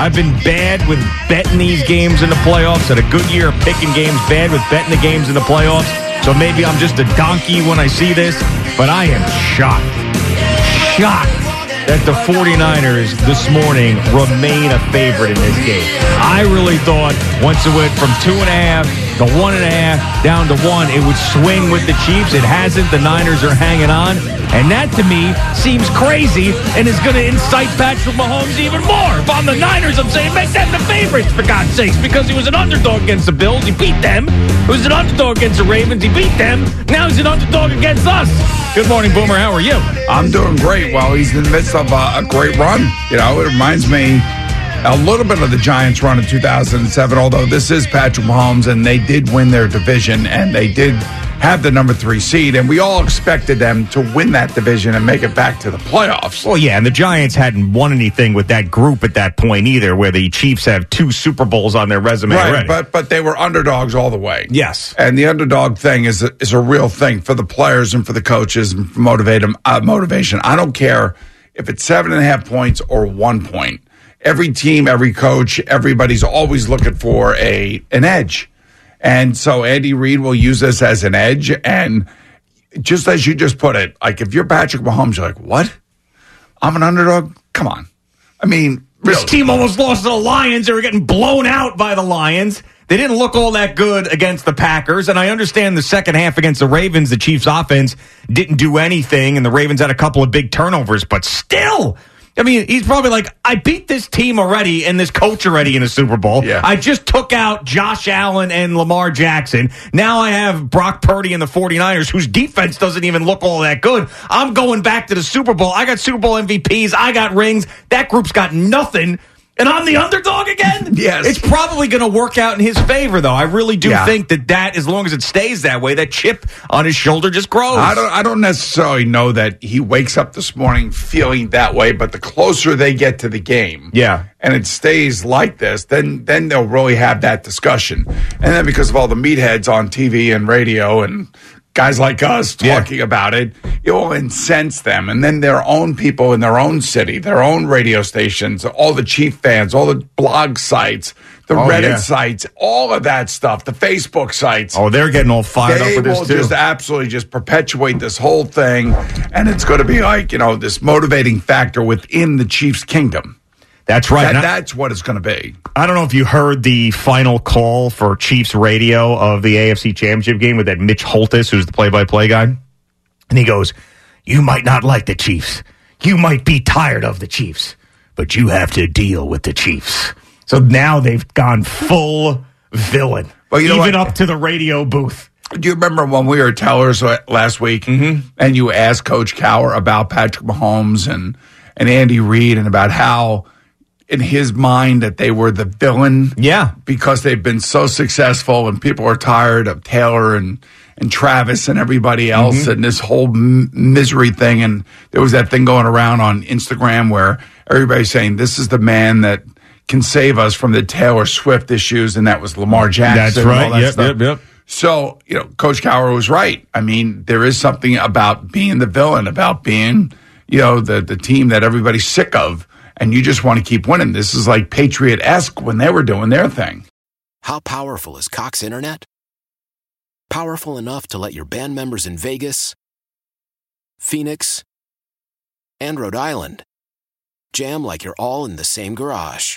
I've been bad with betting these games in the playoffs. Had a good year of picking games, bad with betting the games in the playoffs. So maybe I'm just a donkey when I see this, but I am shocked. Shocked that the 49ers this morning remain a favorite in this game. I really thought once it went from two and a half to one and a half down to one, it would swing with the Chiefs. It hasn't. The Niners are hanging on. And that to me seems crazy and is going to incite Patrick Mahomes even more. If I'm the Niners, I'm saying make them the favorites for God's sakes because he was an underdog against the Bills. He beat them. He was an underdog against the Ravens. He beat them. Now he's an underdog against us. Good morning, Boomer. How are you? I'm doing great while he's in the midst of a, a great run. You know, it reminds me a little bit of the Giants run in 2007, although this is Patrick Mahomes and they did win their division and they did have the number three seed, and we all expected them to win that division and make it back to the playoffs. Well, yeah, and the Giants hadn't won anything with that group at that point either, where the Chiefs have two Super Bowls on their resume Right, already. but but they were underdogs all the way. Yes. and the underdog thing is a, is a real thing for the players and for the coaches and for motivate 'em- uh, motivation. I don't care if it's seven and a half points or one point. Every team, every coach, everybody's always looking for a an edge, and so Andy Reid will use this as an edge. And just as you just put it, like if you're Patrick Mahomes, you're like, what? I'm an underdog. Come on. I mean, This really. team almost lost to the Lions. They were getting blown out by the Lions. They didn't look all that good against the Packers. And I understand the second half against the Ravens, the Chiefs offense didn't do anything, and the Ravens had a couple of big turnovers, but still. I mean, he's probably like, I beat this team already and this coach already in the Super Bowl. Yeah. I just took out Josh Allen and Lamar Jackson. Now I have Brock Purdy and the 49ers, whose defense doesn't even look all that good. I'm going back to the Super Bowl. I got Super Bowl MVPs. I got rings. That group's got nothing. And I'm the underdog again? Yes. It's probably going to work out in his favor, though. I really do Yeah. think that that, as long as it stays that way, that chip on his shoulder just grows. I don't. I don't necessarily know that he wakes up this morning feeling that way. But the closer they get to the game, Yeah. and it stays like this, then then they'll really have that discussion. And then because of all the meatheads on TV and radio and guys like us Yeah. talking about it, it will incense them. And then their own people in their own city, their own radio stations, all the Chief fans, all the blog sites, the Oh, Reddit yeah. sites, all of that stuff, the Facebook sites Oh, they're getting all fired up with this, will too. just absolutely just perpetuate this whole thing, and it's going to be like you know this motivating factor within the Chiefs' kingdom. That's right. That, that's what it's going to be. I don't know if you heard the final call for Chiefs radio of the AFC Championship game with that Mitch Holthus, who's the play-by-play guy, and he goes, "You might not like the Chiefs, you might be tired of the Chiefs, but you have to deal with the Chiefs." So now they've gone full villain, Well, you know even what? up to the radio booth. Do you remember when we were Tellers last week, Mm-hmm. and you asked Coach Cowher about Patrick Mahomes and and Andy Reid, and about how in his mind that they were the villain, Yeah. because they've been so successful, and people are tired of Taylor and and Travis and everybody else, Mm-hmm. and this whole m- misery thing. And there was that thing going around on Instagram where everybody's saying this is the man that can save us from the Taylor Swift issues, and that was Lamar Jackson. That's and all right. that Yep, stuff. yep, yep. So, you know, Coach Cowher was right. I mean, there is something about being the villain, about being, you know, the, the team that everybody's sick of, and you just want to keep winning. This is like Patriot esque when they were doing their thing. How powerful is Cox Internet? Powerful enough to let your band members in Vegas, Phoenix, and Rhode Island. Jam like you're all in the same garage.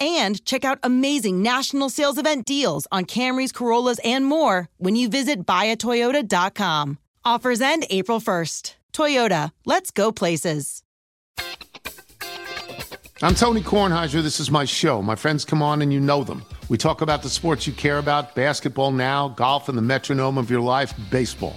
and check out amazing national sales event deals on Camrys, Corollas, and more when you visit buyatoyota.com. Offers end April 1st. Toyota, let's go places. I'm Tony Kornheiser. This is my show. My friends come on and you know them. We talk about the sports you care about basketball now, golf, and the metronome of your life, baseball.